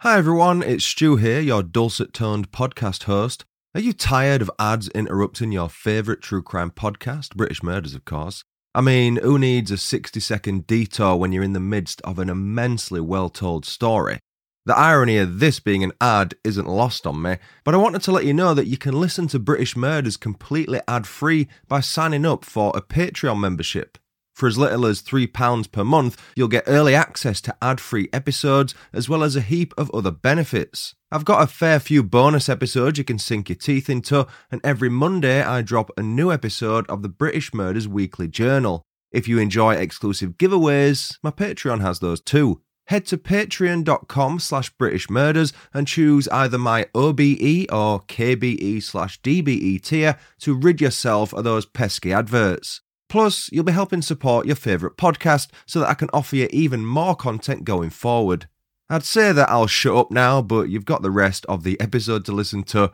Hi everyone, it's Stu here, your dulcet toned podcast host. Are you tired of ads interrupting your favourite true crime podcast, British Murders, of course? I mean, who needs a 60 second detour when you're in the midst of an immensely well told story? The irony of this being an ad isn't lost on me, but I wanted to let you know that you can listen to British Murders completely ad free by signing up for a Patreon membership. For as little as £3 per month, you'll get early access to ad free episodes as well as a heap of other benefits. I've got a fair few bonus episodes you can sink your teeth into, and every Monday I drop a new episode of the British Murders Weekly Journal. If you enjoy exclusive giveaways, my Patreon has those too. Head to patreon.com slash British Murders and choose either my OBE or KBE slash DBE tier to rid yourself of those pesky adverts. Plus, you'll be helping support your favourite podcast so that I can offer you even more content going forward. I'd say that I'll shut up now, but you've got the rest of the episode to listen to.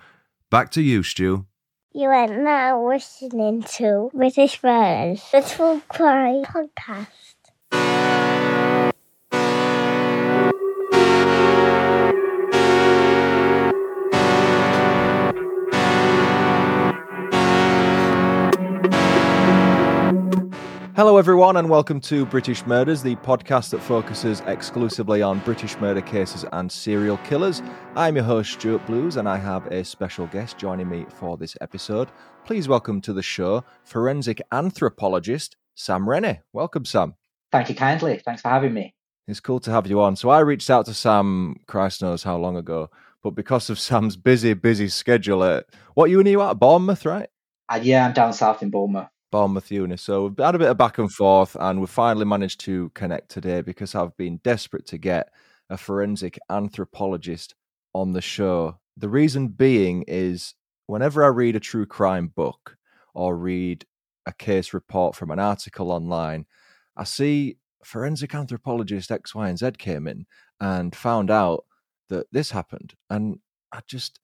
Back to you, Stu. You are now listening to British the True Crime Podcast. Hello, everyone, and welcome to British Murders, the podcast that focuses exclusively on British murder cases and serial killers. I'm your host, Stuart Blues, and I have a special guest joining me for this episode. Please welcome to the show forensic anthropologist Sam Rennie. Welcome, Sam. Thank you kindly. Thanks for having me. It's cool to have you on. So, I reached out to Sam, Christ knows how long ago, but because of Sam's busy, busy schedule, uh, what uni are you at? Bournemouth, right? Uh, yeah, I'm down south in Bournemouth. Bournemouth. So we've had a bit of back and forth, and we finally managed to connect today because I've been desperate to get a forensic anthropologist on the show. The reason being is whenever I read a true crime book or read a case report from an article online, I see forensic anthropologist X, Y, and Z came in and found out that this happened. And I just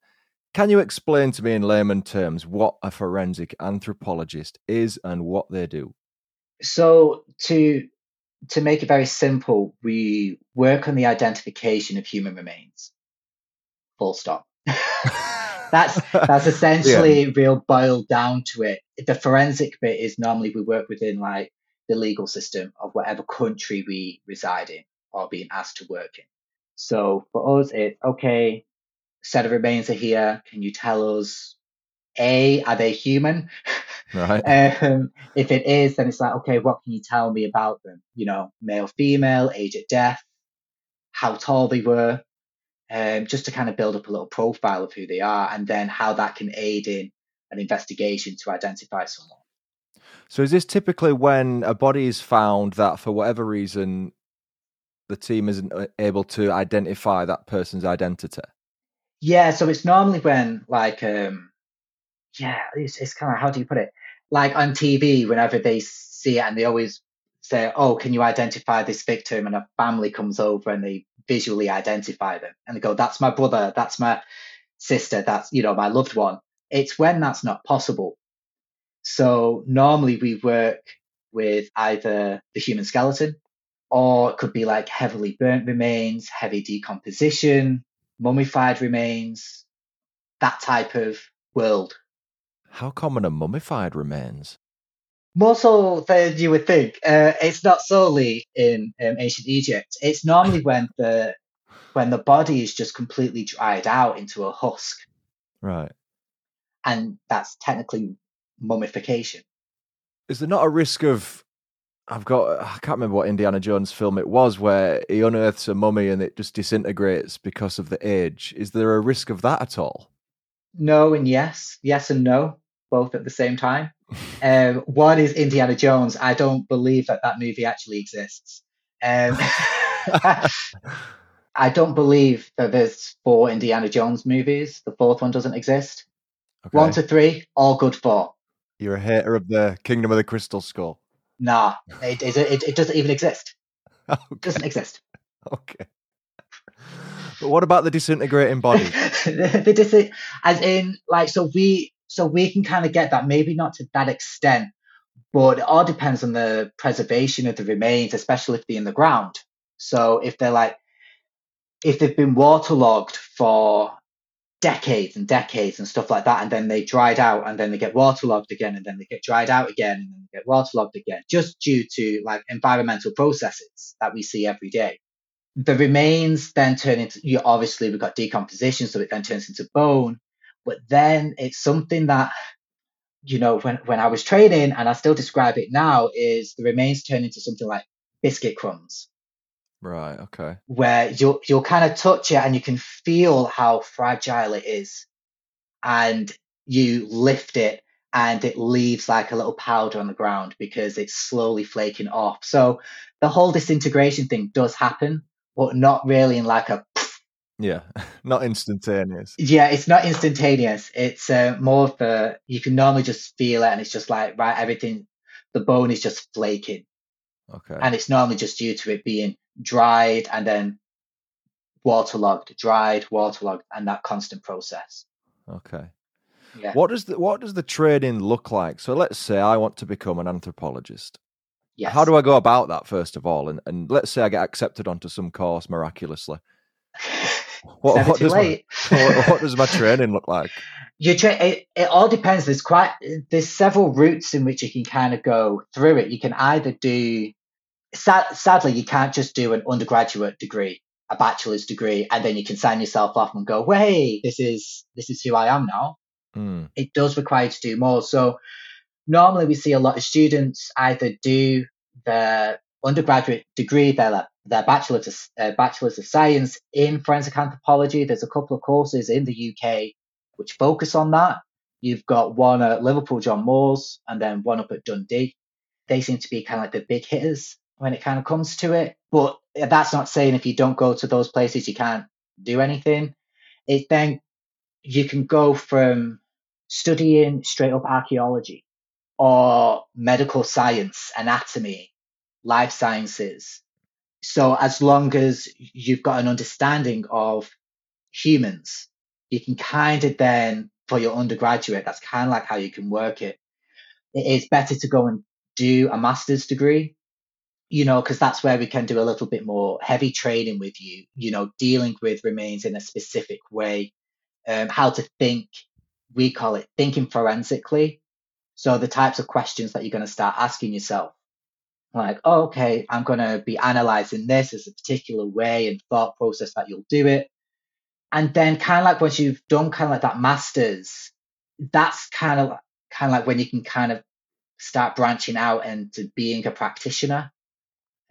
can you explain to me in layman terms what a forensic anthropologist is and what they do? So to to make it very simple, we work on the identification of human remains. Full stop. that's that's essentially yeah. real boiled down to it. The forensic bit is normally we work within like the legal system of whatever country we reside in or being asked to work in. So for us, it's okay, set of remains are here. Can you tell us, A, are they human? Right. um, if it is, then it's like, okay, what can you tell me about them? You know, male, female, age at death, how tall they were, um, just to kind of build up a little profile of who they are, and then how that can aid in an investigation to identify someone. So, is this typically when a body is found that, for whatever reason, the team isn't uh, able to identify that person's identity? Yeah, so it's normally when like um yeah, it's it's kind of how do you put it? Like on TV, whenever they see it and they always say, "Oh, can you identify this victim?" and a family comes over and they visually identify them and they go, "That's my brother, that's my sister, that's you know my loved one." It's when that's not possible. So normally we work with either the human skeleton or it could be like heavily burnt remains, heavy decomposition, mummified remains, that type of world. How common are mummified remains? More so than you would think. Uh, it's not solely in um, ancient Egypt. It's normally when the when the body is just completely dried out into a husk. Right. And that's technically mummification. Is there not a risk of I've got I can't remember what Indiana Jones film it was where he unearths a mummy and it just disintegrates because of the age. Is there a risk of that at all? No and yes, yes and no, both at the same time. um, one is Indiana Jones. I don't believe that that movie actually exists. Um, I don't believe that there's four Indiana Jones movies. The fourth one doesn't exist. Okay. One to three, all good for. You're a hater of the Kingdom of the Crystal Skull. Nah, it, it, it, it doesn't even exist. Okay. doesn't exist. okay. But what about the disintegrating body? the, the dis- as in like so we so we can kind of get that maybe not to that extent but it all depends on the preservation of the remains especially if they're in the ground so if they're like if they've been waterlogged for decades and decades and stuff like that and then they dried out and then they get waterlogged again and then they get dried out again and then they get waterlogged again just due to like environmental processes that we see every day. The remains then turn into you obviously we've got decomposition so it then turns into bone but then it's something that you know when when i was training and i still describe it now is the remains turn into something like biscuit crumbs right. Okay. where you'll you'll kind of touch it and you can feel how fragile it is and you lift it and it leaves like a little powder on the ground because it's slowly flaking off so the whole disintegration thing does happen but not really in like a Yeah. Not instantaneous. yeah it's not instantaneous it's uh, more of a you can normally just feel it and it's just like right everything the bone is just flaking Okay. and it's normally just due to it being dried and then waterlogged dried waterlogged and that constant process okay. yeah What does the what does the training look like? So let's say I want to become an anthropologist. yes. How do I go about that first of all? And and let's say I get accepted onto some course miraculously. What, what does my, what, what does my training look like? you tra- it, it all depends there's quite there's several routes in which you can kind of go through it you can either do sad, sadly you can't just do an undergraduate degree a bachelor's degree and then you can sign yourself off and go well, hey this is this is who i am now. Mm, it does require you to do more. So normally we see a lot of students either do the undergraduate degree their their bachelor's of, uh, bachelor's of science in forensic anthropology. There's a couple of courses in the uk which focus on that. You've got one at liverpool john moores and then one up at dundee. They seem to be kind of like the big hitters when it kind of comes to it but that's not saying if you don't go to those places you can't do anything it then you can go from studying straight up archaeology or medical science, anatomy, life sciences. So as long as you've got an understanding of humans, you can kind of then, for your undergraduate, that's kind of like how you can work it. It is better to go and do a master's degree, you know, because that's where we can do a little bit more heavy training with you, you know, dealing with remains in a specific way, um, how to think. We call it thinking forensically. So the types of questions that you're going to start asking yourself, like, oh, okay, I'm going to be analyzing this as a particular way and thought process that you'll do it. And then kind of like once you've done kind of like that masters, that's kind of kind of like when you can kind of start branching out into being a practitioner.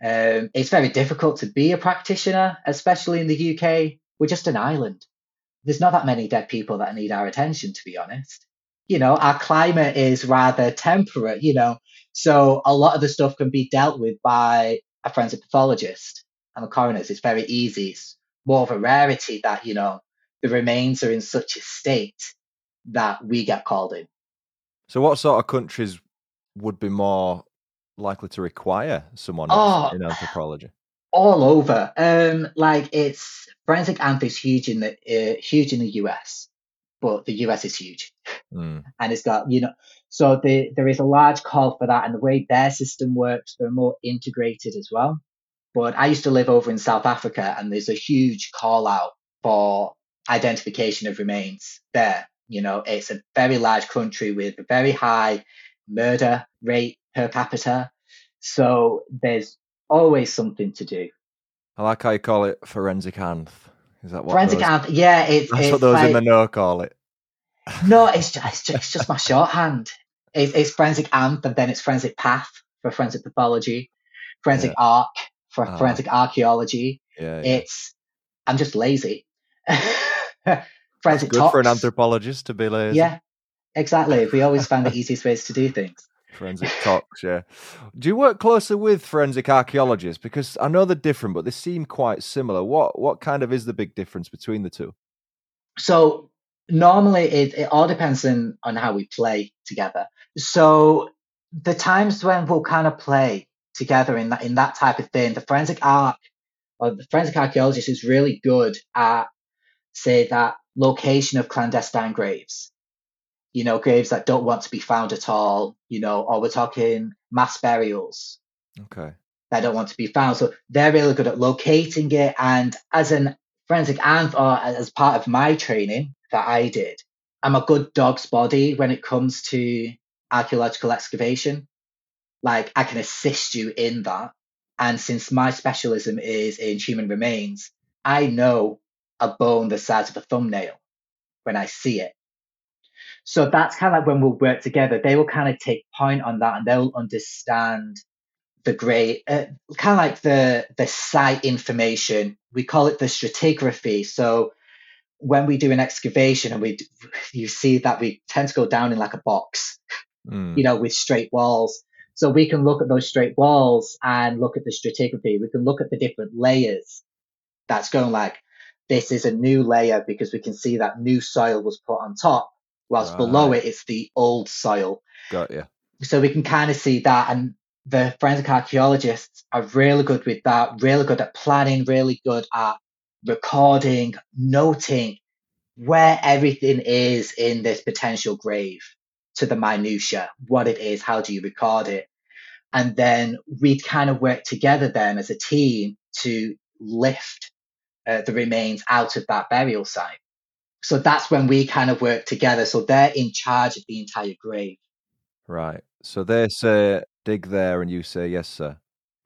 Um, it's very difficult to be a practitioner, especially in the UK. We're just an island. There's not that many dead people that need our attention, to be honest. You know, our climate is rather temperate, you know, so a lot of the stuff can be dealt with by a forensic pathologist and the coroners. It's very easy. It's more of a rarity that, you know, the remains are in such a state that we get called in. So, what sort of countries would be more likely to require someone Oh. in anthropology? all over. Um, like it's forensic anth is huge in the uh, huge in the US, but the US is huge, Mm, and it's got you know. So the, there is a large call for that, and the way their system works, they're more integrated as well. But I used to live over in South Africa, and there's a huge call out for identification of remains there. You know, it's a very large country with a very high murder rate per capita. So there's always something to do. I like how you call it forensic anth. Is that what? Forensic those, anth, yeah, it's, That's it's what those like, in the know call it. no, it's just, it's just, it's just my shorthand. It's, it's forensic anth, and then it's forensic path for forensic pathology, forensic Yeah. arc for Ah. forensic archaeology. Yeah, yeah. It's, I'm just lazy. That's forensic good for an anthropologist to be lazy. Yeah, exactly. We always find the easiest ways to do things. Forensic tox, yeah. Do you work closely with forensic archaeologists? Because I know they're different, but they seem quite similar. What what kind of is the big difference between the two? So normally it, it all depends on, on how we play together. So the times when we'll kind of play together in that in that type of thing, the forensic arc or the forensic archaeologist is really good at say that location of clandestine graves. You know, graves that don't want to be found at all, you know, or we're talking mass burials. Okay. That don't want to be found. So they're really good at locating it. And as an forensic and or as part of my training that I did, I'm a good dog's body when it comes to archaeological excavation. Like I can assist you in that. And since my specialism is in human remains, I know a bone the size of a thumbnail when I see it. So that's kind of like when we'll work together, they will kind of take point on that and they'll understand the great, uh, kind of like the, the site information. We call it the stratigraphy. So when we do an excavation and we, you see that we tend to go down in like a box, mm. you know, with straight walls. So we can look at those straight walls and look at the stratigraphy. We can look at the different layers that's going like, this is a new layer because we can see that new soil was put on top, whilst right. below it it's the old soil. Got you. So we can kind of see that, and the forensic archaeologists are really good with that, really good at planning, really good at recording, noting where everything is in this potential grave to the minutia, what it is, how do you record it? And then we kind of work together then as a team to lift uh, the remains out of that burial site. So that's when we kind of work together. So they're in charge of the entire grave. Right. So they say dig there, and you say yes, sir.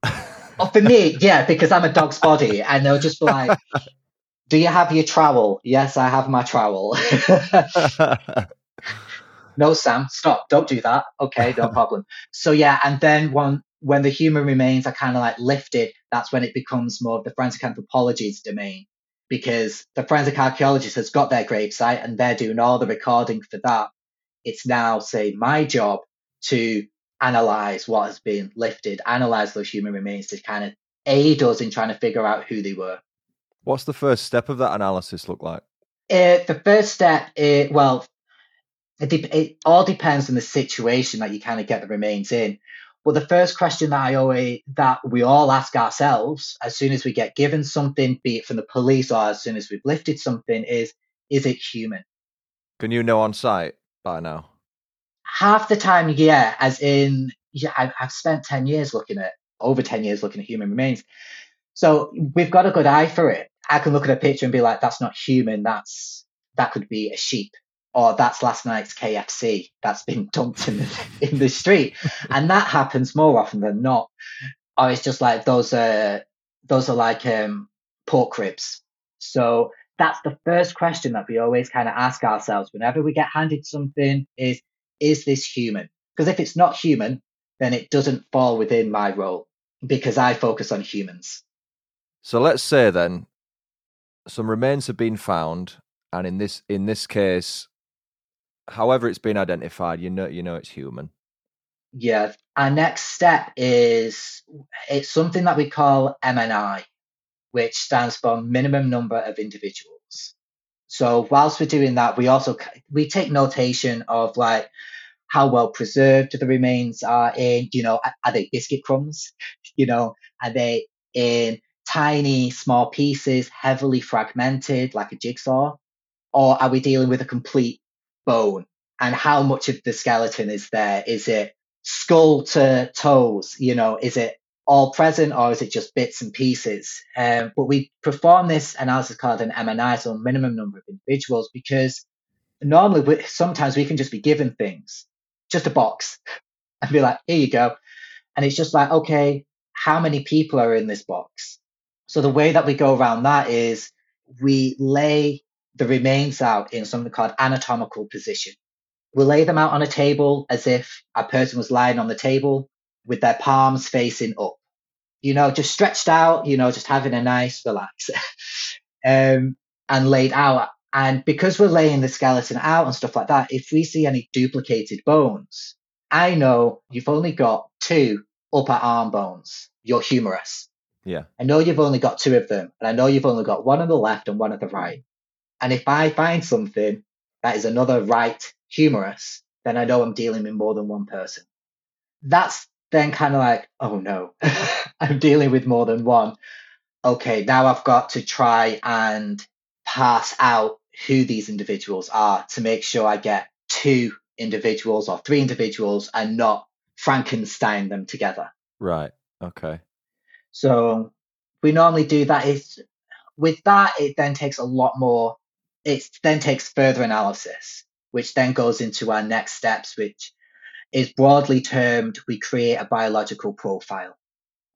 oh, for me, yeah, because I'm a dog's body, and they'll just be like, "Do you have your trowel?" Yes, I have my trowel. no, Sam, stop! Don't do that. Okay, no problem. So yeah, and then one when the human remains are kind of like lifted, that's when it becomes more of the forensic anthropology's domain because the forensic archaeologist has got their gravesite and they're doing all the recording for that. It's now, say, my job to analyze what has been lifted, analyze those human remains to kind of aid us in trying to figure out who they were. What's the first step of that analysis look like? Uh, the first step, is, well, it, de- it all depends on the situation that you kind of get the remains in. But the first question that I always that we all ask ourselves as soon as we get given something, be it from the police or as soon as we've lifted something, is is it human? Can you know on site by now? Half the time, yeah. As in, yeah, I've, I've spent ten years looking at over ten years looking at human remains, so we've got a good eye for it. I can look at a picture and be like, "That's not human. That's that could be a sheep." Or that's last night's KFC that's been dumped in the, in the street. And that happens more often than not. Or it's just like those are, those are like um, pork ribs. So that's the first question that we always kind of ask ourselves whenever we get handed something is, is this human? Because if it's not human, then it doesn't fall within my role because I focus on humans. So let's say then some remains have been found and in this in this case however it's been identified, you know you know it's human. Yeah. Our next step is it's something that we call MNI, which stands for minimum number of individuals. So whilst we're doing that, we also we take notation of like how well preserved the remains are in, you know, are they biscuit crumbs? You know, are they in tiny, small pieces, heavily fragmented like a jigsaw? Or are we dealing with a complete bone and how much of the skeleton is there? Is it skull to toes? You know, is it all present or is it just bits and pieces? Um, but we perform this analysis called an MNI, so minimum number of individuals, because normally we, sometimes we can just be given things, just a box, and be like, here you go. And it's just like, okay, how many people are in this box? So the way that we go around that is we lay the remains out in something called anatomical position. We'll lay them out on a table as if a person was lying on the table with their palms facing up. You know, just stretched out, you know, just having a nice relax. um, and laid out. And because we're laying the skeleton out and stuff like that, if we see any duplicated bones, I know you've only got two upper arm bones, your humerus. Yeah. I know you've only got two of them, and I know you've only got one on the left and one on the right. And if I find something that is another right humerus, then I know I'm dealing with more than one person. That's then kind of like, oh no, I'm dealing with more than one. Okay, now I've got to try and pass out who these individuals are to make sure I get two individuals or three individuals and not Frankenstein them together. Right. Okay. So we normally do that. Is with that, it then takes a lot more. It then takes further analysis, which then goes into our next steps, which is broadly termed we create a biological profile.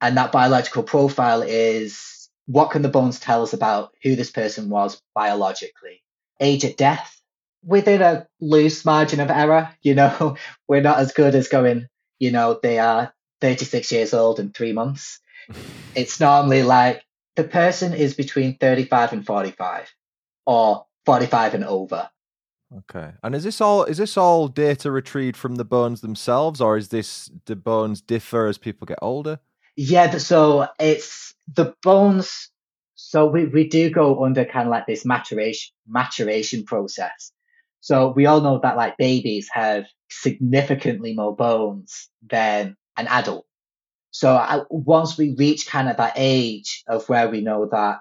And that biological profile is what can the bones tell us about who this person was biologically? Age at death, within a loose margin of error. You know, we're not as good as going, you know, they are 36 years old in three months. it's normally like the person is between 35 and 45 or 45 and over. Okay. And is this all is this all data retrieved from the bones themselves or is this the bones differ as people get older? Yeah, so it's the bones so we, we do go under kind of like this maturation maturation process. So we all know that like babies have significantly more bones than an adult. So I, once we reach kind of that age of where we know that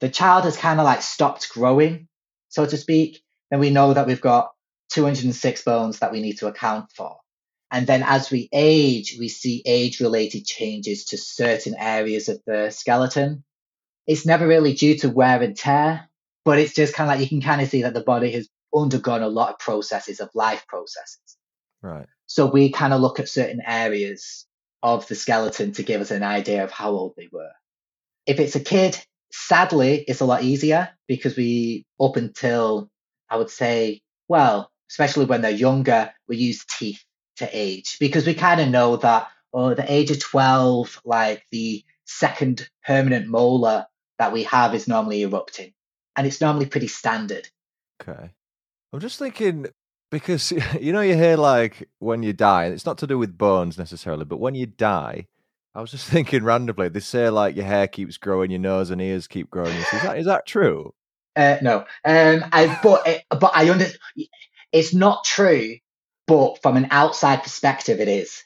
the child has kind of like stopped growing, so to speak, then we know that we've got 206 bones that we need to account for. And then as we age, we see age related changes to certain areas of the skeleton. It's never really due to wear and tear, but it's just kind of like you can kind of see that the body has undergone a lot of processes of life processes. Right. So we kind of look at certain areas of the skeleton to give us an idea of how old they were. If it's a kid, sadly, it's a lot easier because we, up until I would say, well, especially when they're younger, we use teeth to age because we kind of know that, oh, the age of 12, like the second permanent molar that we have is normally erupting. And it's normally pretty standard. Okay. I'm just thinking because you know you hear like when you die, it's not to do with bones necessarily, but when you die, I was just thinking randomly, they say like your hair keeps growing, your nose and ears keep growing. Is that is that true? Uh, no, um, I, but it, but I under it's not true, but from an outside perspective, it is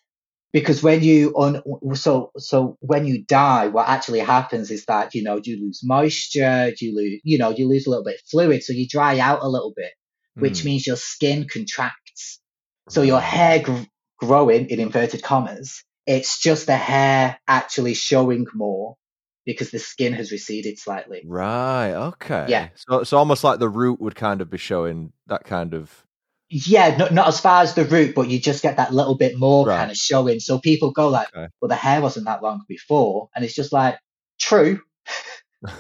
because when you on so so when you die, what actually happens is that you know you lose moisture, you lose you know you lose a little bit of fluid, so you dry out a little bit, which Mm. means your skin contracts. So your hair gr- growing in inverted commas, it's just the hair actually showing more because the skin has receded slightly. Right. Okay. Yeah. So it's almost like the root would kind of be showing that kind of. Yeah, not, not as far as the root, but you just get that little bit more Right. kind of showing. So people go like, Okay. well, the hair wasn't that long before. And it's just like, true.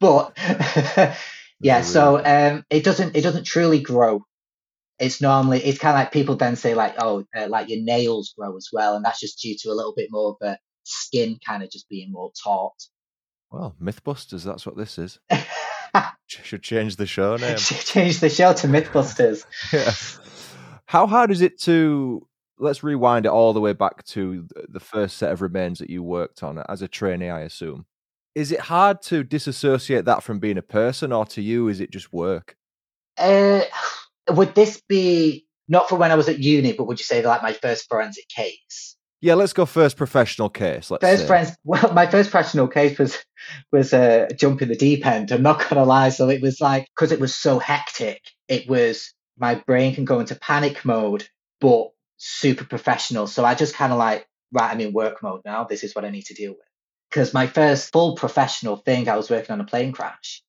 But yeah, so um, it doesn't it doesn't truly grow. It's normally it's kind of like people then say like oh uh, like your nails grow as well, and that's just due to a little bit more of a skin kind of just being more taut. Well, MythBusters. That's what this is. Should change the show name. Change the show to MythBusters. yeah. How hard is it to? Let's rewind it all the way back to the first set of remains that you worked on as a trainee, I assume. Is it hard to disassociate that from being a person, or to you, is it just work? Uh, would this be not for when I was at uni, but would you say like my first forensic case? Yeah, let's go first professional case. Let's First friends, well, my first professional case was was a uh, jump in the deep end. I'm not gonna lie. So it was like because it was so hectic. It was my brain can go into panic mode, but super professional. So I just kind of like right, I'm in work mode now. This is what I need to deal with. Because my first full professional thing, I was working on a plane crash.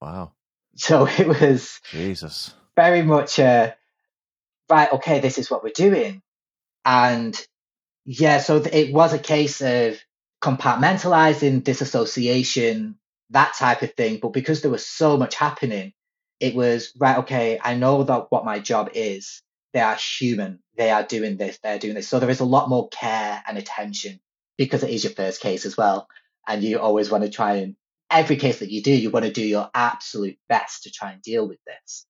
Wow, So it was Jesus. Very much uh, right okay this is what we're doing. And yeah so it was a case of compartmentalizing disassociation that type of thing. But because there was so much happening it was right okay i know that what my job is. They are human. They are doing this. They're doing this. So there is a lot more care and attention because it is your first case as well. And you always want to try and every case that you do you want to do your absolute best to try and deal with this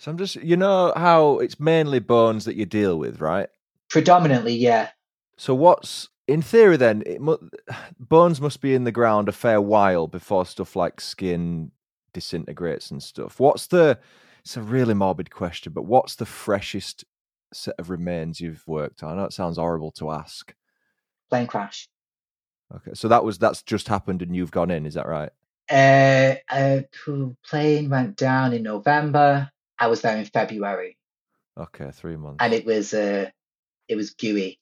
So I'm just, you know, how it's mainly bones that you deal with, right? Predominantly, yeah. So what's in theory then? It mu- bones must be in the ground a fair while before stuff like skin disintegrates and stuff. What's the? It's a really morbid question, but what's the freshest set of remains you've worked on? I know it sounds horrible to ask. Plane crash. Okay, so that was that's just happened and you've gone in, is that right? Uh, a plane went down in November. I was there in February, Okay, three months. and it was uh, it was gooey.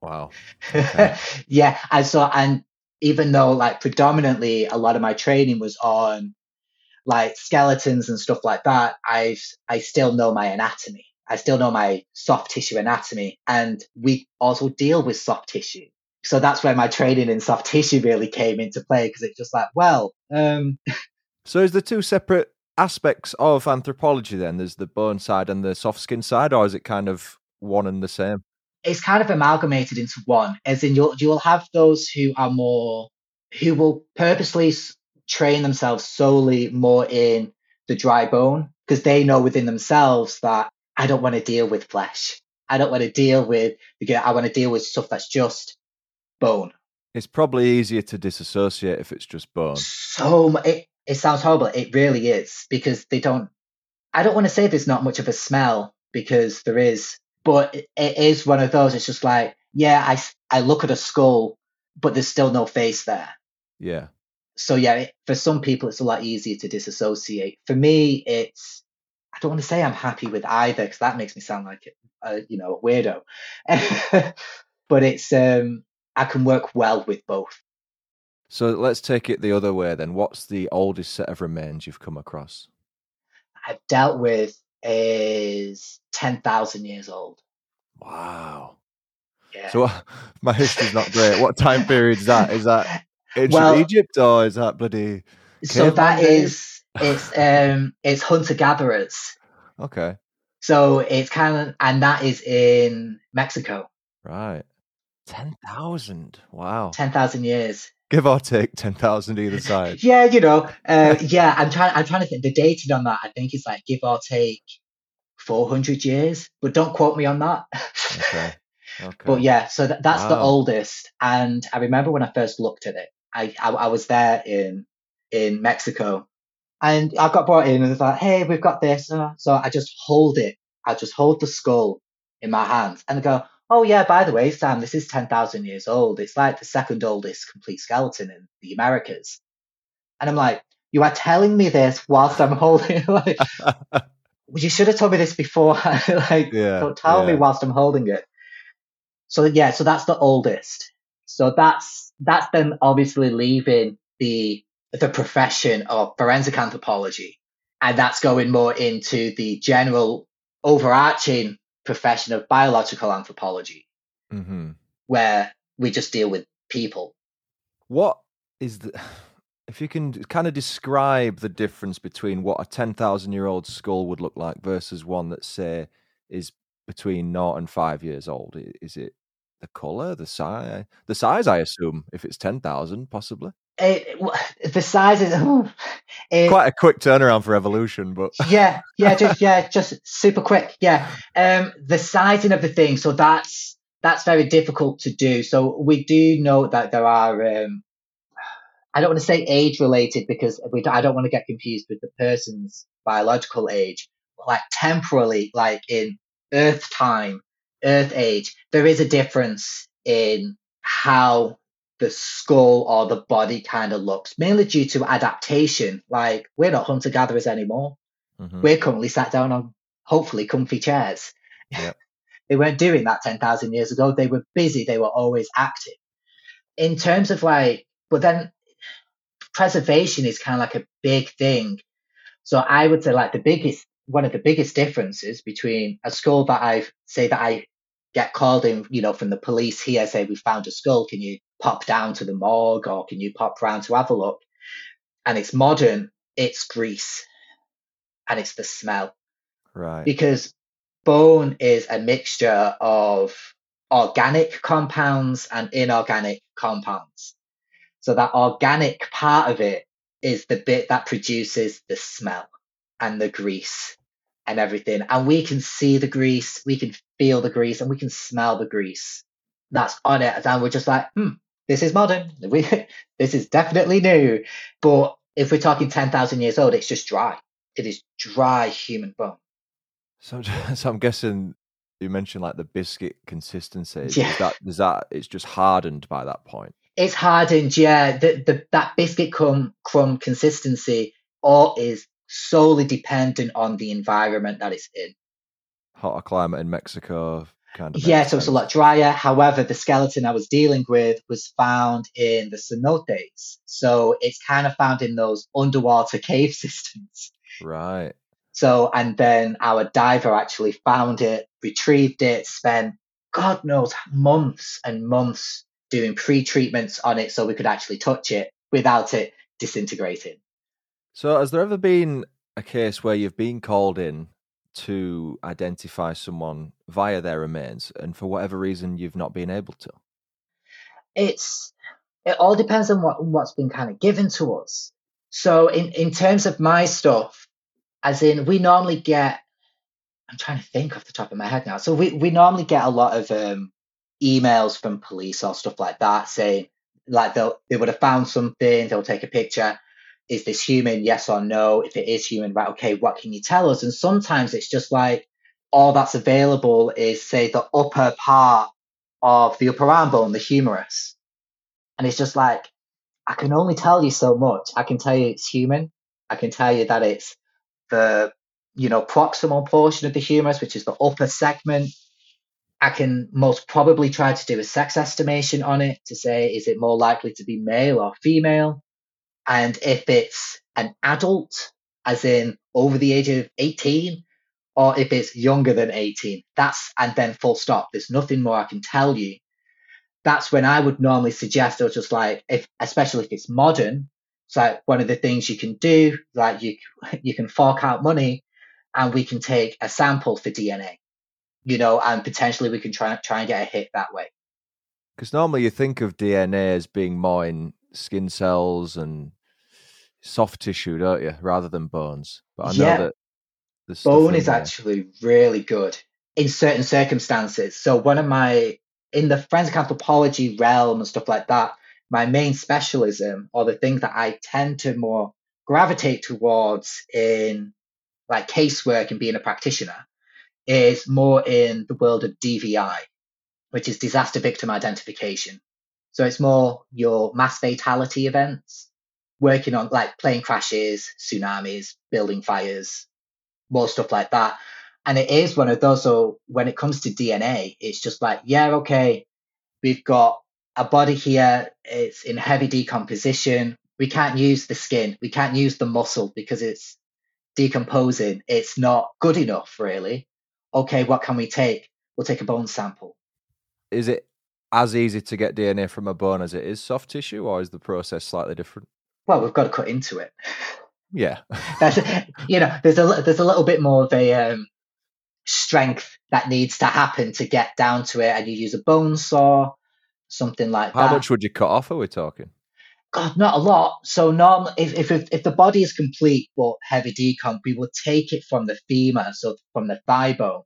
Wow. Okay. yeah, and so and even though like predominantly a lot of my training was on like skeletons and stuff like that, I've I still know my anatomy. I still know my soft tissue anatomy, and we also deal with soft tissue. So that's where my training in soft tissue really came into play because it's just like, well, um, So is the two separate aspects of anthropology then? There's the bone side and the soft skin side, or is it kind of one and the same? it's kind of amalgamated into one as in you'll you'll have those who are more who will purposely train themselves solely more in the dry bone because they know within themselves that I don't want to deal with flesh. I don't want to deal with because I want to deal with stuff that's just bone. It's probably easier to disassociate if it's just bone. So it it sounds horrible. It really is because they don't. I don't want to say there's not much of a smell because there is, but it, it is one of those. It's just like yeah, I, I look at a skull, but there's still no face there. Yeah. So yeah, it, for some people it's a lot easier to disassociate. For me, it's I don't want to say I'm happy with either because that makes me sound like a you know a weirdo. but it's um I can work well with both. So let's take it the other way then. What's the oldest set of remains you've come across? I've dealt with is ten thousand years old. Wow. Yeah. So my history's not great. What time period is that? Is that ancient Well- Egypt or is that bloody so that is it's um it's hunter gatherers. Okay. So it's kind of and that is in Mexico. Right. Ten thousand. Wow. Ten thousand years. Give or take ten thousand either side. Yeah, you know, uh, yeah. I'm trying. I'm trying to think. The dating on that, I think, is like give or take four hundred years, but don't quote me on that. Okay. Okay. But yeah, so that, that's the oldest. And I remember when I first looked at it, I, I I was there in in Mexico, and I got brought in and it's like, hey, we've got this. So I just hold it. I just hold the skull in my hands and I go, oh yeah, by the way, Sam, this is ten thousand years old. It's like the second oldest complete skeleton in the Americas. And I'm like, you are telling me this whilst I'm holding like you should have told me this before. like, Yeah, don't tell me whilst I'm holding it. So yeah, so that's the oldest. So that's that's then obviously leaving the the profession of forensic anthropology, and that's going more into the general overarching profession of biological anthropology, hmm where we just deal with people. What is the if you can kind of describe the difference between what a 10,000 year old skull would look like versus one that say is between 0 and 5 years old is it the color the size the size i assume if it's 10,000 possibly It, the size is it, quite a quick turnaround for evolution but yeah, yeah, just yeah, just super quick. Yeah. Um the sizing of the thing, so that's that's very difficult to do. So we do know that there are um I don't want to say age related because we I don't want to get confused with the person's biological age, but like temporally, like in Earth time, Earth age, there is a difference in how the skull or the body kind of looks, mainly due to adaptation. Like we're not hunter gatherers anymore Mhm. we're currently sat down on hopefully comfy chairs. Yep. they weren't doing that 10,000 years ago. They were busy. They were always active. In terms of like, but then preservation is kind of like a big thing. So I would say like the biggest, one of the biggest differences between a skull that I've say that I get called in, you know, from the police here, say we found a skull. Can you pop down to the morgue or can you pop round to have a look? And it's modern. It's grease and it's the smell right because bone is a mixture of organic compounds and inorganic compounds. So that organic part of it is the bit that produces the smell and the grease. and everything. And we can see the grease, we can feel the grease, and we can smell the grease that's on it. And we're just like, hmm, this is modern. We, this is definitely new. But if we're talking 10,000 years old, it's just dry. It is dry human bone. So, so I'm guessing you mentioned like the biscuit consistency. Yeah. Is that, is that it's just hardened by that point? It's hardened, yeah. The, the, that biscuit crumb, crumb consistency all is solely dependent on the environment that it's in. Hotter climate in Mexico, kind of. Yeah, so it's a lot drier. However, the skeleton I was dealing with was found in the cenotes. So it's kind of found in those underwater cave systems. Right. So, and then our diver actually found it, retrieved it, spent God knows months and months doing pre treatments on it so we could actually touch it without it disintegrating. So, has there ever been a case where you've been called in to identify someone via their remains, and for whatever reason you've not been able to? It's it all depends on what what's been kind of given to us. So in in terms of my stuff, as in we normally get I'm trying to think off the top of my head now. So we, we normally get a lot of um, emails from police or stuff like that saying like they'll they would have found something, they'll take a picture. Is this human? Yes or no? If it is human, right, okay, what can you tell us? And sometimes it's just like all that's available is say the upper part of the upper arm bone, the humerus. And it's just like, I can only tell you so much. I can tell you it's human. I can tell you that it's the you know proximal portion of the humerus, which is the upper segment. I can most probably try to do a sex estimation on it to say is it more likely to be male or female, and if it's an adult, as in over the age of 18, or if it's younger than 18. That's and then full stop. There's nothing more I can tell you. That's when I would normally suggest, or just like if, especially if it's modern, it's like one of the things you can do, like you you can fork out money, and we can take a sample for DNA, you know, and potentially we can try try and get a hit that way. Because normally you think of DNA as being more in skin cells and soft tissue, don't you, rather than bones? But I know Yeah. that the Bone is there- actually really good in certain circumstances. So one of my in the forensic anthropology realm and stuff like that, my main specialism or the thing that I tend to more gravitate towards in like casework and being a practitioner is more in the world of DVI, which is disaster victim identification. So it's more your mass fatality events, working on like plane crashes, tsunamis, building fires, more stuff like that. And it is one of those. So when it comes to DNA, it's just like, yeah, okay, we've got a body here. It's in heavy decomposition. We can't use the skin. We can't use the muscle because it's decomposing. It's not good enough, really. Okay, what can we take? We'll take a bone sample. Is it as easy to get DNA from a bone as it is soft tissue, or is the process slightly different? Well, we've got to cut into it. Yeah. That's, you know, there's a there's a little bit more of a um, strength that needs to happen to get down to it, and you use a bone saw, something like How that. How much would you cut off? Are we talking? God, not a lot. So norm, if, if if if the body is complete but heavy decomp, we would take it from the femur, so from the thigh bone,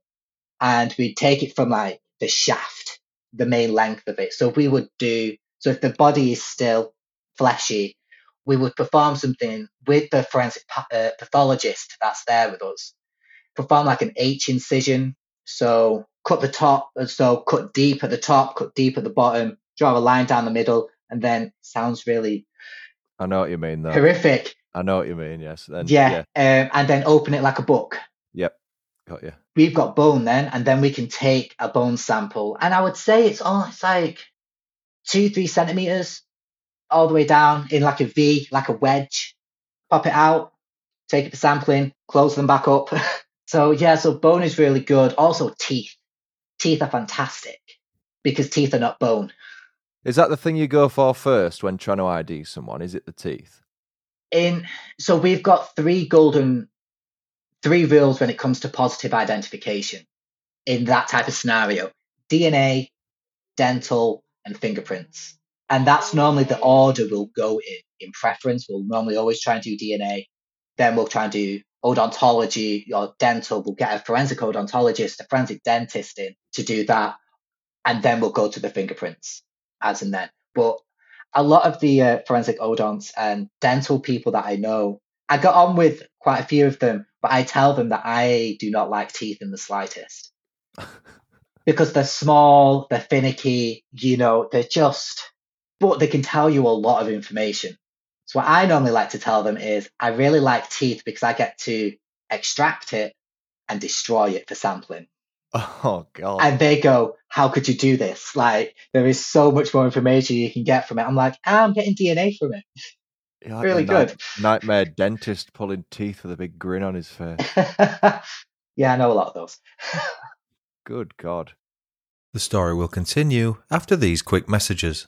and we'd take it from like the shaft, the main length of it. So we would do. So if the body is still fleshy, we would perform something with the forensic uh, pathologist that's there with us. Perform like an H incision. So cut the top, so cut deep at the top, cut deep at the bottom, draw a line down the middle, and then sounds really I know what you mean, though. horrific. I know what you mean. Yes. Then, yeah, Um, and then open it like a book. Yep. Got you. We've got bone then, and then we can take a bone sample. And I would say it's all it's like two, three centimeters all the way down in like a V, like a wedge. Pop it out, take it for sampling, close them back up. so yeah, so bone is really good. Also teeth. Teeth are fantastic because teeth are not bone. Is that the thing you go for first when trying to ID someone? Is it the teeth? in so we've got three golden three rules when it comes to positive identification in that type of scenario. Dna dental and fingerprints. And that's normally the order we'll go in in preference. We'll normally always try and do dna then we'll try and do odontology or dental, we'll get a forensic odontologist, a forensic dentist in to do that, and then we'll go to the fingerprints as and then. But a lot of the uh, forensic odonts and dental people that I know, I got on with quite a few of them, but I tell them that I do not like teeth in the slightest because they're small, they're finicky, you know, they're just, but they can tell you a lot of information. So what I normally like to tell them is I really like teeth because I get to extract it and destroy it for sampling. Oh god. And they go, How could you do this? Like there is so much more information you can get from it. I'm like, ah, I'm getting DNA from it. You're like really a night- good. nightmare dentist pulling teeth with a big grin on his face. yeah, I know a lot of those. Good god. The story will continue after these quick messages.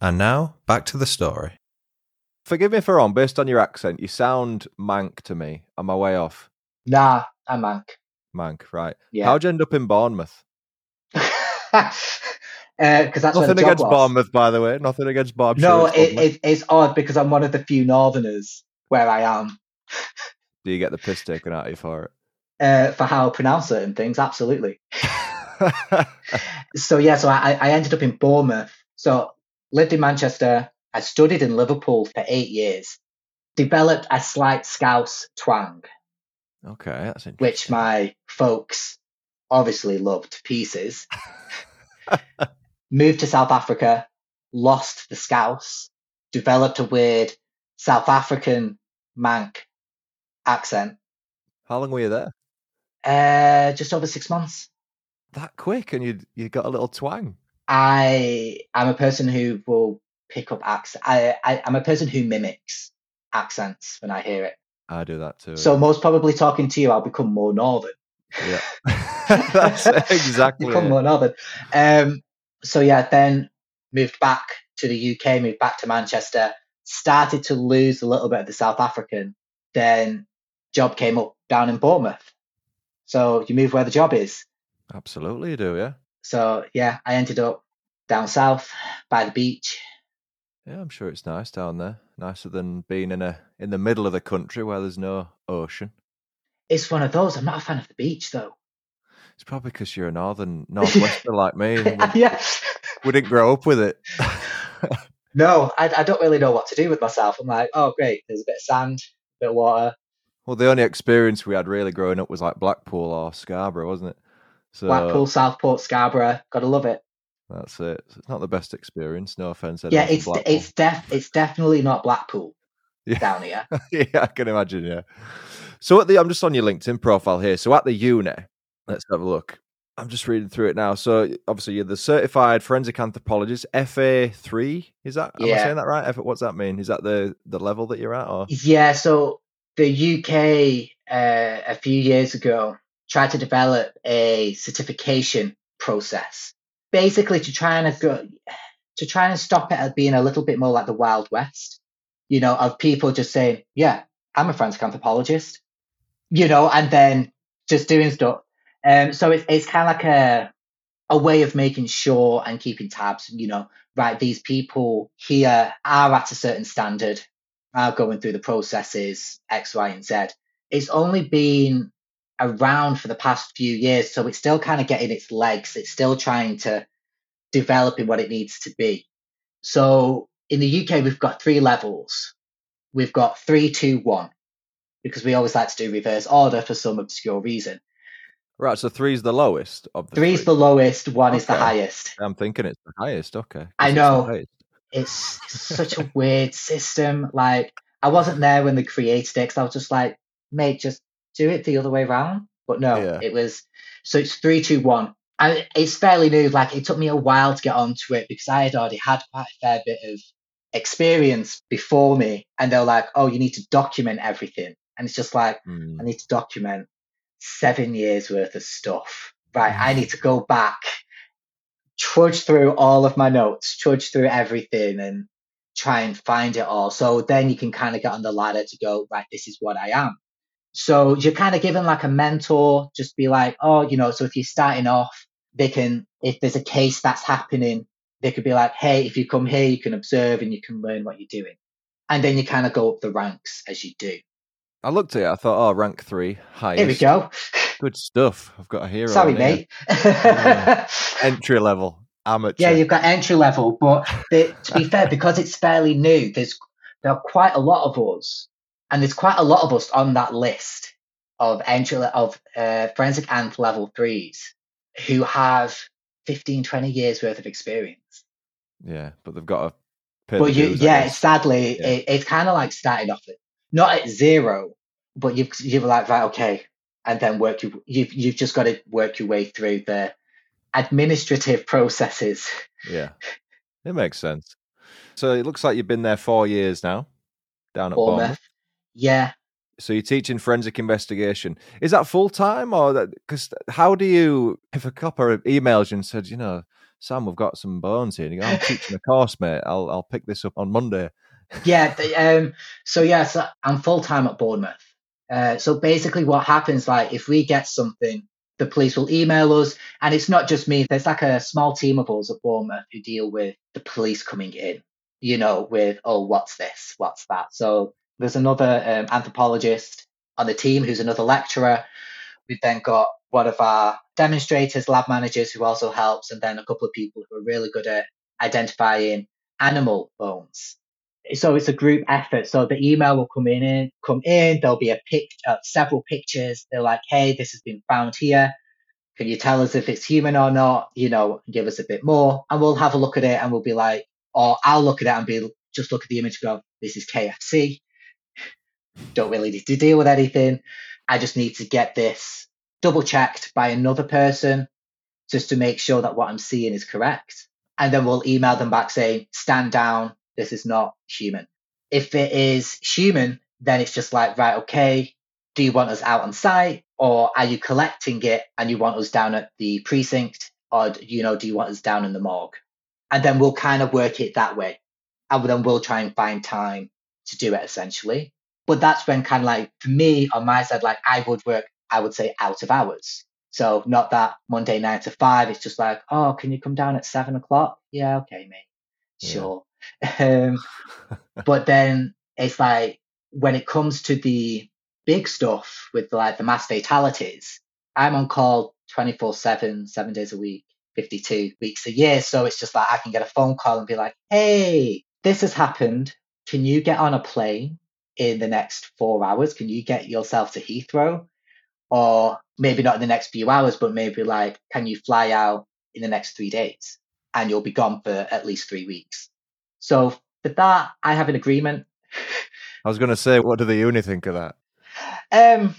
And now, back to the story. Forgive me if I'm wrong, based on your accent, you sound Manc to me. Am I way off? Nah, I'm Manc. Manc, right. Yeah. How'd you end up in Bournemouth? Because that's Nothing against was. Bournemouth, by the way. Nothing against Bournemouth. No, it, it, it's odd because I'm one of the few Northerners where I am Do you get the piss taken out of you for uh, for how I pronounce certain things. Absolutely. so yeah, so I, I ended up in Bournemouth. So lived in Manchester. I studied in Liverpool for eight years. Developed a slight Scouse twang, okay, that's interesting. which my folks obviously loved to pieces. Moved to South Africa, lost the Scouse, developed a weird South African Manc accent. How long were you there? Uh, just over six months. That quick, and you you got a little twang. I am a person who will pick up accent. I, I I'm a person who mimics accents when I hear it. I do that too. So most probably talking to you, I'll become more northern. yeah, that's exactly. become it. more northern. Um. So yeah, then moved back to the UK, moved back to Manchester, started to lose a little bit of the South African. Then job came up down in Bournemouth. So you move where the job is. Absolutely, you do. Yeah, So yeah, I ended up down south by the beach. yeah. I'm sure it's nice down there. Nicer than being in a in the middle of the country where there's no ocean. It's one of those. I'm not a fan of the beach though. It's probably because you're a northern northwester like me. yeah. We didn't grow up with it. No, I, I don't really know what to do with myself. I'm like, oh great, there's a bit of sand, a bit of water. well, the only experience we had really growing up was like Blackpool or Scarborough, wasn't it? So Blackpool, Southport, Scarborough. Gotta love it. that's it. It's not the best experience. No offense. yeah, it's it's def it's definitely not Blackpool Yeah. down here. yeah, I can imagine. Yeah. So at the, I'm just on your LinkedIn profile here. So at the uni, let's have a look. I'm just reading through it now. So obviously you're the certified forensic anthropologist, FA three. Is that? Am I saying that right? What's that mean? Is that the the level that you're at? Or Yeah, so the UK uh, a few years ago tried to develop a certification process, basically to try and to try and stop it being a little bit more like the Wild West, you know, of people just saying, "Yeah, I'm a forensic anthropologist," you know, and then just doing stuff. Um, so it's it's kind of like a a way of making sure and keeping tabs, you know, right? These people here are at a certain standard are going through the processes X, Y, and Z. It's only been around for the past few years, so it's still kind of getting its legs. It's still trying to develop in what it needs to be. So in the UK, we've got three levels. We've got three, two, one, because we always like to do reverse order for some obscure reason. right. So three is the lowest of the Three's three. the lowest, one is the highest. I'm thinking it's the highest. Okay. I Guess it's know. It's such a weird system. Like I wasn't there when they created it 'cause I was just like, mate, just do it the other way around. But no, Yeah. it was so it's three, two, one. And it's fairly new. Like it took me a while to get onto it because I had already had quite a fair bit of experience before me and they're like, oh, you need to document everything. And it's just like, Mm. I need to document seven years worth of stuff. Right. I need to go back, trudge through all of my notes, trudge through everything and try and find it all. So then you can kind of get on the ladder to go, right, this is what I am. So you're kind of given like a mentor, just be like, oh, you know, so if you're starting off, they can, if there's a case that's happening, they could be like, hey, if you come here, you can observe and you can learn what you're doing. And then you kind of go up the ranks as you do. I looked at it. I thought, oh, rank three, highest. Here we go. Good stuff. I've got a hero. Sorry, mate. Entry level, amateur. Yeah, you've got entry level, but the, to be fair, because it's fairly new, there's there are quite a lot of us, and there's quite a lot of us on that list of entry of uh, forensic and level threes who have 15, 20 years worth of experience. Yeah, but they've got a. But you, yeah, sadly, Yeah. it, it's kind of like starting off at not at zero, but you've you've like right, okay, and then work you you've you've just got to work your way through the administrative processes. Yeah, it makes sense. So it looks like you've been there four years now, down at Bournemouth. Bournemouth. Yeah, So you're teaching forensic investigation. Is that full time or because how do you if a copper emails you and said, you know, Sam, we've got some bones here, and you go, I'm teaching a course, mate. I'll I'll pick this up on Monday. yeah. Um. So yeah, so I'm full time at Bournemouth. Uh, so basically, what happens, like, if we get something, the police will email us, and it's not just me. There's like a small team of us at Bournemouth who deal with the police coming in. You know, with oh, what's this? What's that? So there's another um, anthropologist on the team who's another lecturer. We've then got one of our demonstrators, lab managers, who also helps, and then a couple of people who are really good at identifying animal bones so it's a group effort. So the email will come in, come in. There'll be a pic, uh, several pictures. They're like, "Hey, this has been found here. Can you tell us if it's human or not? You know, give us a bit more." And we'll have a look at it, and we'll be like, or I'll look at it and be just look at the image, and go, "This is KFC." Don't really need to deal with anything. I just need to get this double checked by another person just to make sure that what I'm seeing is correct. And then we'll email them back saying, stand down, this is not human. If it is human, then it's just like, right, okay, do you want us out on site or are you collecting it and you want us down at the precinct or, you know, do you want us down in the morgue? And then we'll kind of work it that way. And then we'll try and find time to do it essentially. But that's when kind of like, for me on my side, like I would work, I would say out of hours. So not that Monday nine to five. It's just like, oh, can you come down at seven o'clock? Yeah, okay, mate. Yeah. Sure. Um, but then it's like when it comes to the big stuff with like the mass fatalities, I'm on call 24 7, seven days a week, 52 weeks a year. So it's just like I can get a phone call and be like, hey, this has happened. Can you get on a plane in the next four hours? Can you get yourself to Heathrow? Or maybe not in the next few hours, but maybe like, can you fly out in the next three days? And you'll be gone for at least three weeks. So for that, I have an agreement. I was going to say, what do the uni think of that? Um,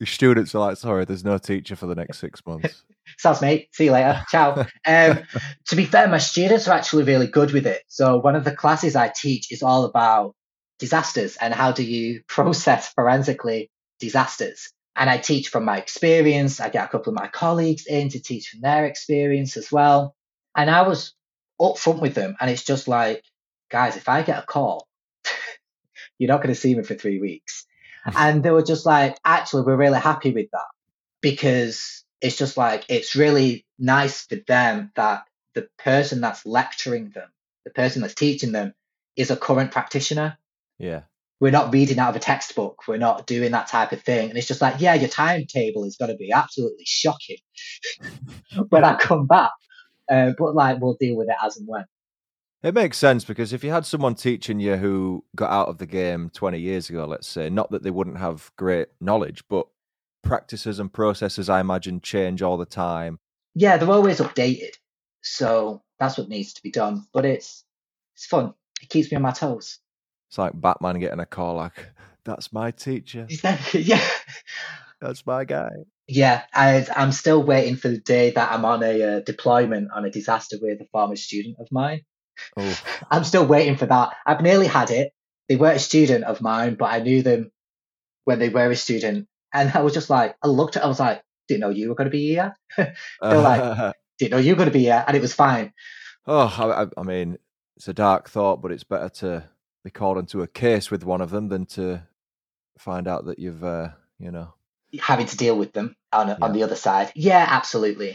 The students are like, sorry, there's no teacher for the next six months. sounds mate. See you later. Ciao. Um, to be fair, my students are actually really good with it. So one of the classes I teach is all about disasters and how do you process forensically disasters. And I teach from my experience. I get a couple of my colleagues in to teach from their experience as well. And I was upfront with them, and it's just like, guys, if I get a call, you're not going to see me for three weeks. and they were just like, actually, we're really happy with that because it's just like it's really nice for them that the person that's lecturing them, the person that's teaching them, is a current practitioner. Yeah. We're not reading out of a textbook. We're not doing that type of thing. And it's just like, yeah, your timetable is going to be absolutely shocking when I come back. Uh, but like, we'll deal with it as and when. It makes sense because if you had someone teaching you who got out of the game 20 years ago, let's say, not that they wouldn't have great knowledge, but practices and processes, I imagine, change all the time. Yeah, they're always updated. So that's what needs to be done. But it's it's fun. It keeps me on my toes. It's like Batman getting a call like, that's my teacher. yeah. That's my guy. Yeah, I, I'm still waiting for the day that I'm on a uh, deployment on a disaster with a former student of mine Oh, I'm still waiting for that. I've nearly had it. They weren't a student of mine, but I knew them when they were a student. And I was just like, I looked at I was like, didn't know you were going to be here. they were like, didn't know you were going to be here. And it was fine. oh, I- I mean, it's a dark thought, but it's better to be called into a case with one of them than to find out that you've, uh, you know. Having to deal with them on, Yeah. on the other side. Yeah, absolutely.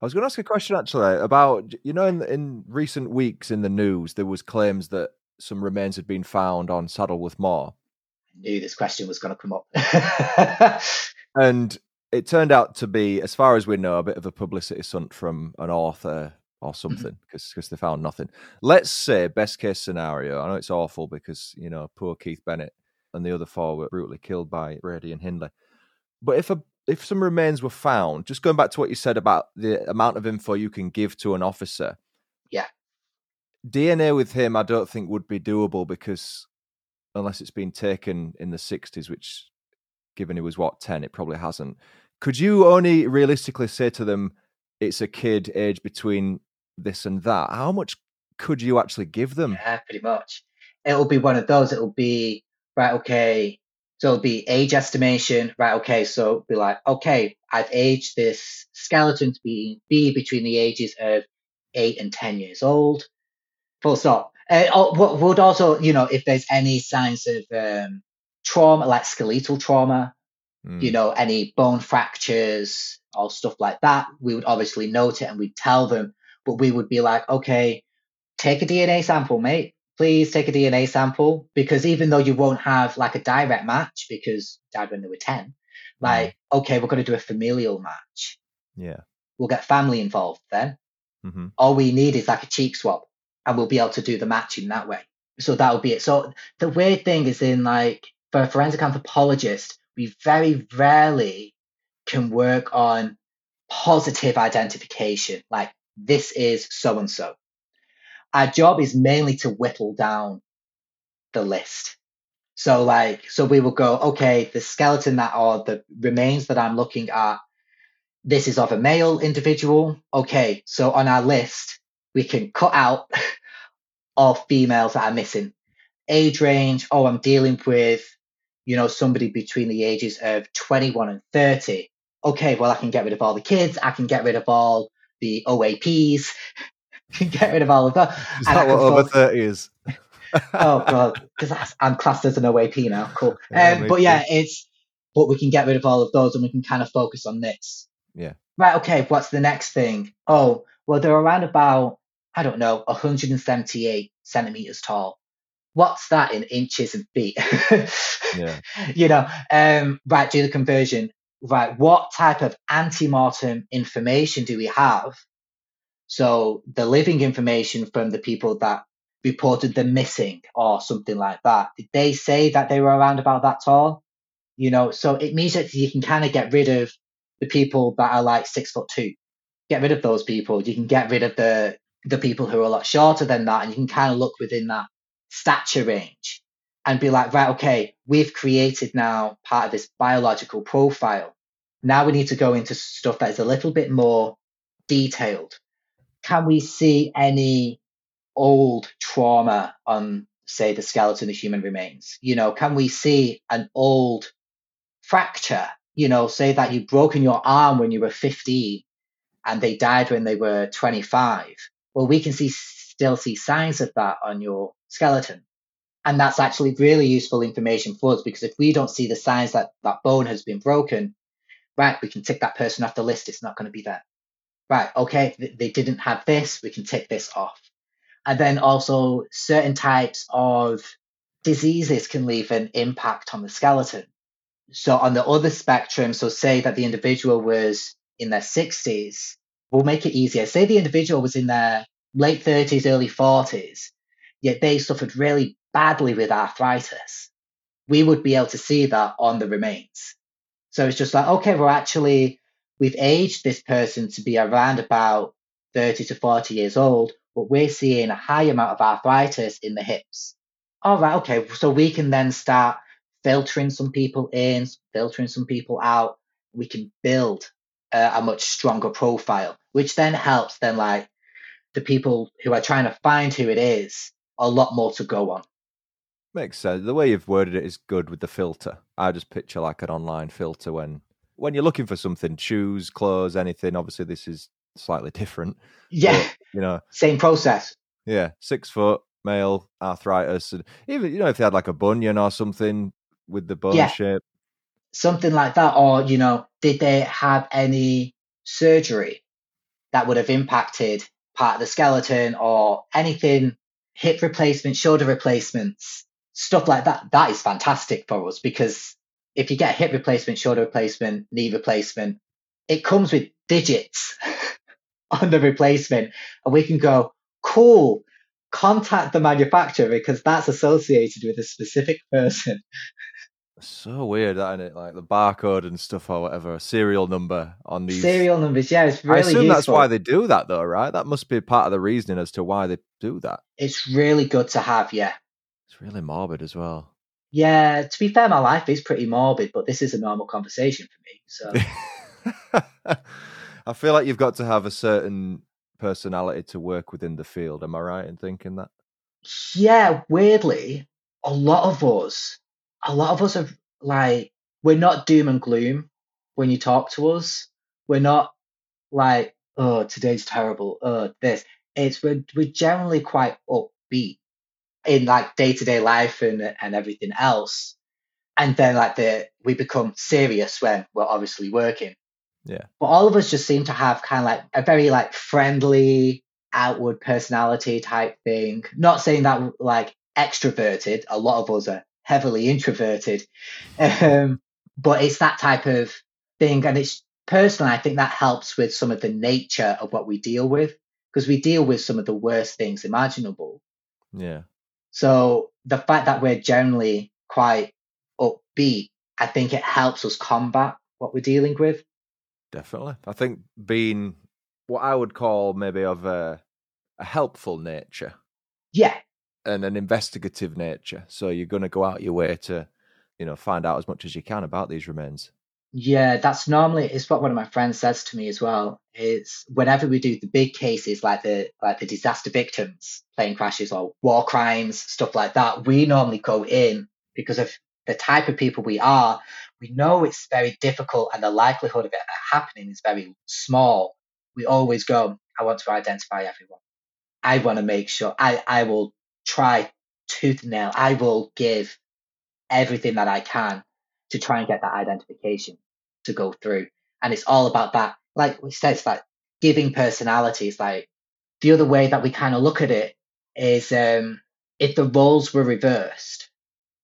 I was going to ask a question actually about you know in in recent weeks in the news there was claims that some remains had been found on Saddleworth Moor, I knew this question was going to come up. and it turned out to be, as far as we know, a bit of a publicity stunt from an author or mm-hmm. something because they found nothing. Let's say best case scenario. I know it's awful because you know poor Keith Bennett and the other four were brutally killed by Brady and Hindley. But if a if some remains were found, just going back to what you said about the amount of info you can give to an officer, Yeah. DNA with him, I don't think would be doable because unless it's been taken in the 60s, which given he was what 10, it probably hasn't. Could you only realistically say to them, it's a kid aged between this and that? How much could you actually give them? Yeah, pretty much. It'll be one of those. It'll be right. Okay, so it'll be age estimation. Right. Okay, so it'll be like, okay, I've aged this skeleton to be be between the ages of eight and ten years old. Full stop. Uh, oh, what would also, you know, if there's any signs of um, trauma, like skeletal trauma, Mm, you know, any bone fractures or stuff like that, we would obviously note it and we'd tell them. But we would be like, okay, take a DNA sample, mate. Please take a DNA sample because even though you won't have like a direct match because died when they were 10, like, okay, we're going to do a familial match. yeah. We'll get family involved then. hmm All we need is like a cheek swab and we'll be able to do the matching that way. So that would be it. So the weird thing is in like, for a forensic anthropologist, we very rarely can work on positive identification. Like this is so and so. Our job is mainly to whittle down the list. So like, so we will go, okay, the skeleton that or the remains that I'm looking at, this is of a male individual. Okay, so on our list, we can cut out all females that are missing. Age range, oh, I'm dealing with, you know, somebody between the ages of 21 and 30. Okay, well, I can get rid of all the kids. I can get rid of all the OAPs. can get rid of all of that. Is that what over focus- 30 is? oh god, because I'm classed as an OAP now. Cool. Yeah, um, but yeah, it's but we can get rid of all of those and we can kind of focus on this. Yeah. Right. Okay. What's the next thing? Oh, well, they're around about I don't know 178 centimeters tall. What's that in inches and feet? Yeah. You know. Um. Right. Do the conversion. Right. What type of ante-mortem information do we have? So the living information from the people that reported them missing or something like that. Did they say that they were around about that tall? You know, so it means that you can kind of get rid of the people that are like six foot two. Get rid of those people. You can get rid of the the people who are a lot shorter than that, and you can kind of look within that stature range and be like, right, okay, we've created now part of this biological profile. Now we need to go into stuff that is a little bit more detailed. Can we see any old trauma on, say, the skeleton of human remains? You know, can we see an old fracture? You know, say that you've broken your arm when you were 15 and they died when they were 25. Well, we can see still see signs of that on your skeleton. And that's actually really useful information for us because if we don't see the signs that that bone has been broken, right, we can tick that person off the list. It's not going to be there. Right, okay, th- they didn't have this, we can tick this off. And then also certain types of diseases can leave an impact on the skeleton. So on the other spectrum, so say that the individual was in their 60s, we'll make it easier. Say the individual was in their late 30s, early 40s, yet they suffered really badly with arthritis. We would be able to see that on the remains. So it's just like, okay, we're actually, we've aged this person to be around about 30 to 40 years old, but we're seeing a high amount of arthritis in the hips. All right, okay, so we can then start filtering some people in, filtering some people out. We can build a much stronger profile, which then helps then like the people who are trying to find who it is a lot more to go on. Makes sense. The way you've worded it is good with the filter. I just picture like an online filter when when you're looking for something, shoes, clothes, anything. Obviously, this is slightly different. Yeah, but, you know, same process. Yeah, six foot, male, arthritis, and even you know if they had like a bunion or something with the bone Yeah. shape. something like that or you know did they have any surgery that would have impacted part of the skeleton or anything hip replacement shoulder replacements stuff like that that is fantastic for us because if you get a hip replacement shoulder replacement knee replacement it comes with digits on the replacement and we can go cool contact the manufacturer because that's associated with a specific person So weird, that isn't it? Like the barcode and stuff or whatever, serial number on these. serial numbers yeah it's really I assume useful. that's why they do that, though, right? That must be part of the reasoning as to why they do that. it's really good to have yeah It's really morbid as well. Yeah, to be fair, my life is pretty morbid, but this is a normal conversation for me. So I feel like you've got to have a certain personality to work within the field. Am I right in thinking that? yeah, weirdly, a lot of us, a lot of us are like, we're not doom and gloom when you talk to us. We're not like, oh, today's terrible. Oh, this. It's we're we're generally quite upbeat in like day to day life and and everything else. And then like the we become serious when we're obviously working. Yeah. But all of us just seem to have kind of like a very like friendly outward personality type thing. Not saying that like extroverted. A lot of us are heavily introverted. Um, but it's that type of thing. And it's personally, I think that helps with some of the nature of what we deal with because we deal with some of the worst things imaginable. Yeah. So the fact that we're generally quite upbeat, I think it helps us combat what we're dealing with. Definitely. I think being what I would call maybe of a, a helpful nature Yeah, and an investigative nature. So you're going to go out your way to, you know, find out as much as you can about these remains. Yeah, that's normally it's what one of my friends says to me as well. Is whenever we do the big cases like the like the disaster victims, plane crashes or war crimes, stuff like that, we normally go in because of the type of people we are. We know it's very difficult and the likelihood of it happening is very small. We always go, I want to identify everyone. I want to make sure I, I will try tooth and nail. I will give everything that I can to try and get that identification to go through. And it's all about that. Like we said, it's like giving personalities. Like the other way that we kind of look at it is um, if the roles were reversed,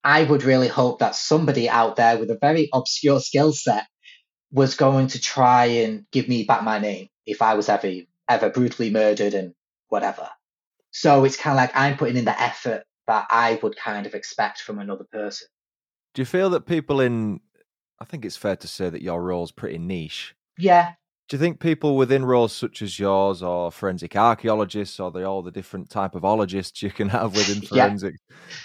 I would really hope that somebody out there with a very obscure skill set was going to try and give me back my name if I was ever ever brutally murdered and whatever. So it's kind of like I'm putting in the effort that I would kind of expect from another person. Do you feel that people in, I think it's fair to say that your role's pretty niche. Yeah, Do you think people within roles such as yours, or forensic archaeologists, or the, all the different type of ologists you can have within Yeah. do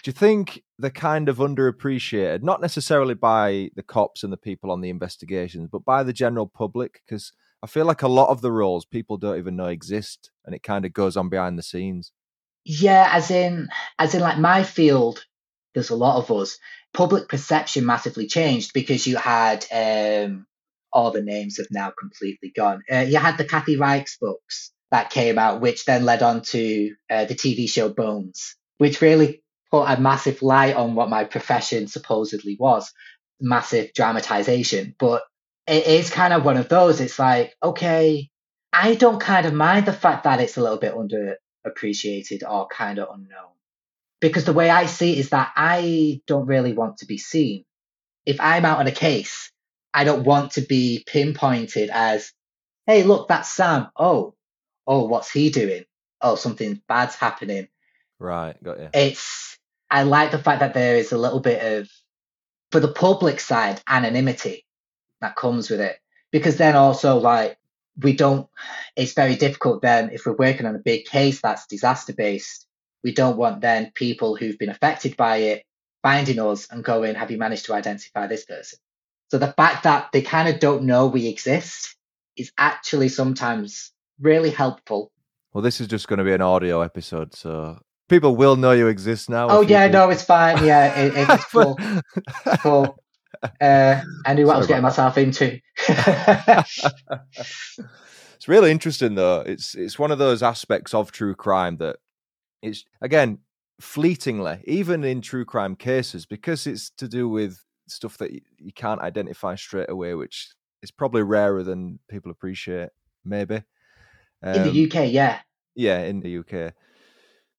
you think they're kind of underappreciated? Not necessarily by the cops and the people on the investigations, but by the general public? Because I feel like a lot of the roles people don't even know exist, and it kind of goes on behind the scenes. Yeah, as in, as in, like my field, there's a lot of us. Public perception massively changed because you had um, all the names have now completely gone. Uh, you had the Kathy Reichs books that came out, which then led on to uh, the TV show Bones, which really put a massive light on what my profession supposedly was. Massive dramatization, but it is kind of one of those. It's like, okay, I don't kind of mind the fact that it's a little bit underappreciated or kind of unknown. Because the way I see it is that I don't really want to be seen. If I'm out on a case, I don't want to be pinpointed as, hey, look, that's Sam. Oh, oh, what's he doing? Oh, something bad's happening. Right, got you. It's, I like the fact that there is a little bit of, for the public side, anonymity that comes with it. Because then also, like, we don't, it's very difficult then if we're working on a big case that's disaster based. We don't want then people who've been affected by it finding us and going, have you managed to identify this person? So the fact that they kind of don't know we exist is actually sometimes really helpful. Well, this is just going to be an audio episode, so people will know you exist now. Oh yeah, no, it's fine. Yeah, it, it's cool. cool. Uh, I knew what I was Sorry getting myself into. it's really interesting though. It's it's one of those aspects of true crime that it's again fleetingly, even in true crime cases, because it's to do with stuff that you can't identify straight away, which is probably rarer than people appreciate. Maybe In Um, the UK, yeah. yeah, in the UK.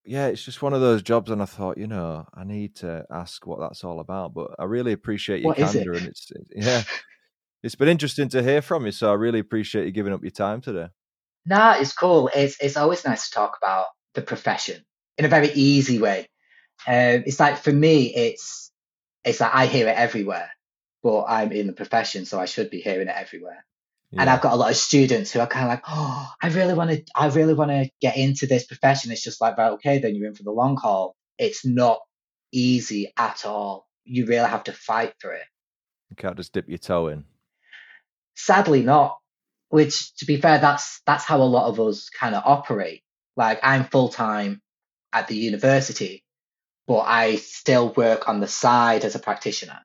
Yeah, it's just one of those jobs, and I thought, you know, I need to ask what that's all about. But I really appreciate your is it? candor, and it's yeah, it's been interesting to hear from you. So I really appreciate you giving up your time today. Nah, it's cool. It's it's always nice to talk about the profession in a very easy way. Um, it's like for me, it's it's like I hear it everywhere, but I'm in the profession, so I should be hearing it everywhere. And I've got a lot of students who are kind of like, oh, I really want to, I really want to get into this profession. It's just like, right, okay, then you're in for the long haul. It's not easy at all. You really have to fight for it. You can't just dip your toe in. Sadly, not. Which, to be fair, that's that's how a lot of us kind of operate. Like I'm full time at the university, but I still work on the side as a practitioner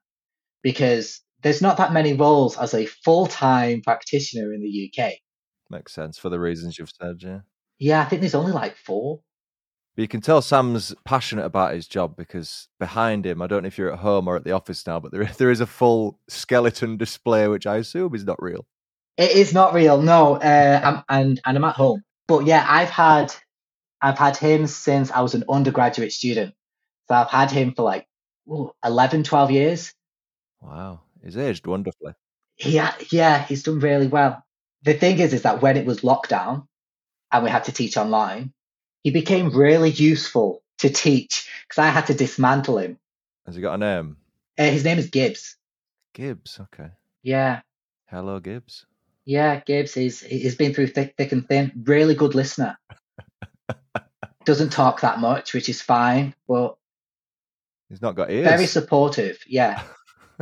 because there's not that many roles as a full time practitioner in the UK. Makes sense for the reasons you've said, yeah. Yeah, I think there's only like four. But you can tell Sam's passionate about his job because behind him, I don't know if you're at home or at the office now, but there there is a full skeleton display, which I assume is not real. It is not real, no. Uh, I'm, and and I'm at home, but yeah, I've had I've had him since I was an undergraduate student. So I've had him for like ooh, 11, 12 years. Wow, he's aged wonderfully. Yeah, yeah, he's done really well. The thing is, is that when it was lockdown and we had to teach online, he became really useful to teach because I had to dismantle him. Has he got a name? Uh, his name is Gibbs. Gibbs. Okay. Yeah, Hello, Gibbs. yeah, Gibbs. He's he's been through thick, thick and thin. Really good listener. Doesn't talk that much, which is fine, but He's not got ears. very supportive. Yeah,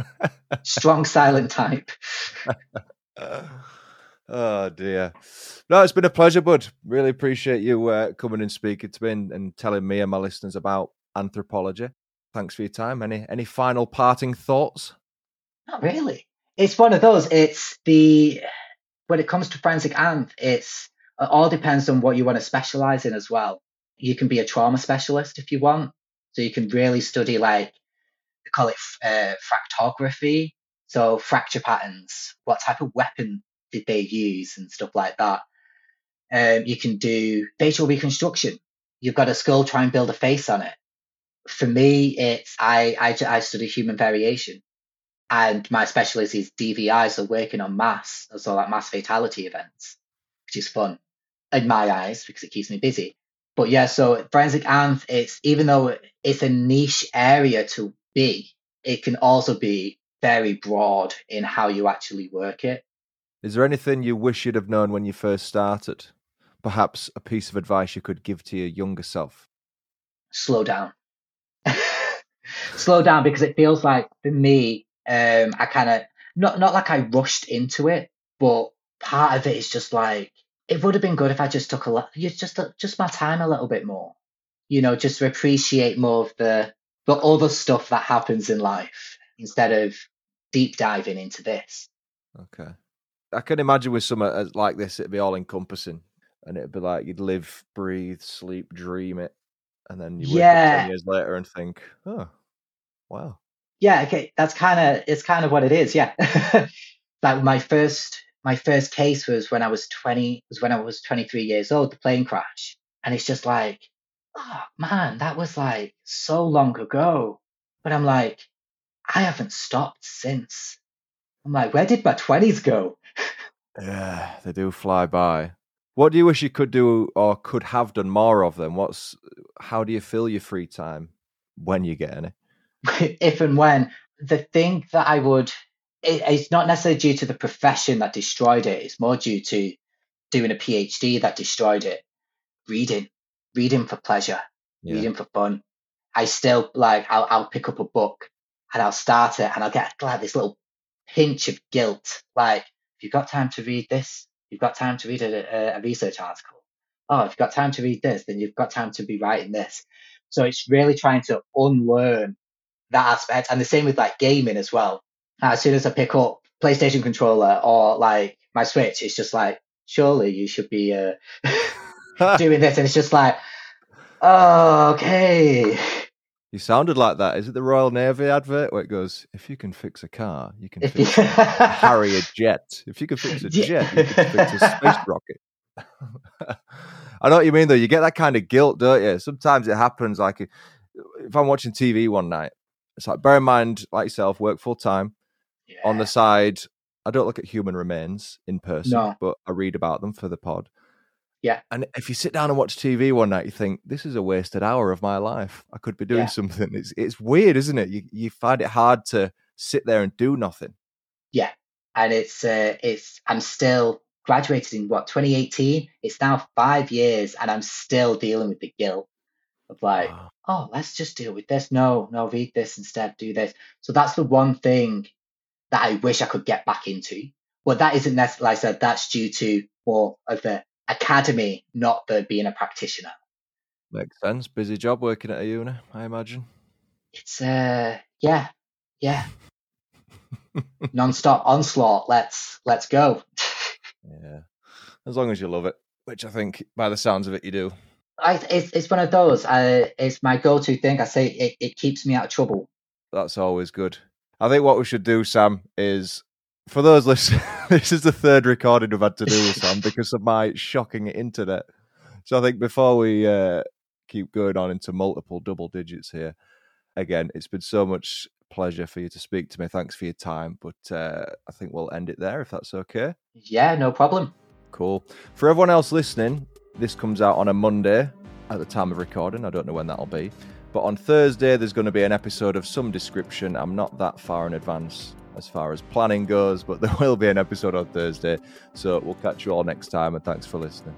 strong silent type. oh dear. No, it's been a pleasure, bud. Really appreciate you uh, coming and speaking to me and, and telling me and my listeners about anthropology. Thanks for your time. Any any final parting thoughts? Not really. It's one of those. It's the when it comes to forensic anth, it's it all depends on what you want to specialize in as well. You can be a trauma specialist if you want, so you can really study like they call it uh, fractography, so fracture patterns. What type of weapon did they use and stuff like that. Um, you can do facial reconstruction. You've got a skull, try and build a face on it. For me, it's I I, I study human variation and my specialty is DVI, so working on mass, so like mass fatality events, which is fun in my eyes because it keeps me busy. But yeah, so forensic anth, it's even though it's a niche area to be, it can also be very broad in how you actually work it. Is there anything you wish you'd have known when you first started? Perhaps a piece of advice you could give to your younger self. Slow down. Slow down because it feels like for me, um, I kind of not not like I rushed into it, but part of it is just like it would have been good if I just took a lot, you just just my time a little bit more, you know, just to appreciate more of the the other stuff that happens in life instead of deep diving into this. Okay. I can imagine with something like this, it'd be all encompassing, and it'd be like you'd live, breathe, sleep, dream it, and then you wake up Yeah. ten years later and think, "Oh, wow." Yeah, okay, that's kind of it's kind of what it is. Yeah, like my first my first case was when I was twenty was when I was twenty three years old, the plane crash, and it's just like, oh man, that was like so long ago. But I'm like, I haven't stopped since. I'm like, where did my twenties go? Yeah, they do fly by. What do you wish you could do or could have done more of them? What's how do you fill your free time when you get any? if and when the thing that I would, it, it's not necessarily due to the profession that destroyed it. It's more due to doing a PhD that destroyed it. Reading, reading for pleasure, Yeah. reading for fun. I still like. I'll I'll pick up a book and I'll start it and I'll get like this little pinch of guilt. Like, if you've got time to read this, you've got time to read a, a, a research article. oh, if you've got time to read this, then you've got time to be writing this. So it's really trying to unlearn that aspect. And the same with like gaming as well. As soon as I pick up PlayStation controller or like my Switch, it's just like, surely you should be uh, doing this. And it's just like, oh, okay. You sounded like that. Is it the Royal Navy advert where it goes, if you can fix a car, you can fix a Harrier jet. If you can fix a jet, you can fix a space rocket. I know what you mean, though. You get that kind of guilt, don't you? Sometimes it happens. Like if I'm watching TV one night, it's like, bear in mind, like yourself, work full time. On the side, I don't look at human remains in person, No. but I read about them for the pod. Yeah. And if you sit down and watch TV one night, you think this is a wasted hour of my life. I could be doing Yeah. something. It's it's weird, isn't it? You you find it hard to sit there and do nothing. Yeah, and it's uh, it's I'm still graduated in what 2018. It's now five years, and I'm still dealing with the guilt of like, Wow. oh, let's just deal with this. No, no, read this instead. Do this. So that's the one thing that I wish I could get back into. But that isn't necessarily. Like I said, that's due to more of the academy, not the being a practitioner. Makes sense. Busy job working at a uni, I imagine. It's uh, yeah, yeah, non-stop onslaught. Let's let's go. Yeah. As long as you love it, which I think by the sounds of it you do. I, it's it's one of those. Uh, it's my go-to thing. I say it, it keeps me out of trouble. That's always good. I think what we should do, Sam, is for those listeners, this is the third recording we've had to do with Sam because of my shocking internet. So I think before we uh, keep going on into multiple double digits here, again, it's been so much pleasure for you to speak to me. Thanks for your time. But uh, I think we'll end it there if that's okay. Yeah, no problem. Cool. For everyone else listening, this comes out on a Monday at the time of recording. I don't know when that'll be. But on Thursday, there's going to be an episode of some description. I'm not that far in advance as far as planning goes, but there will be an episode on Thursday. So we'll catch you all next time, and thanks for listening.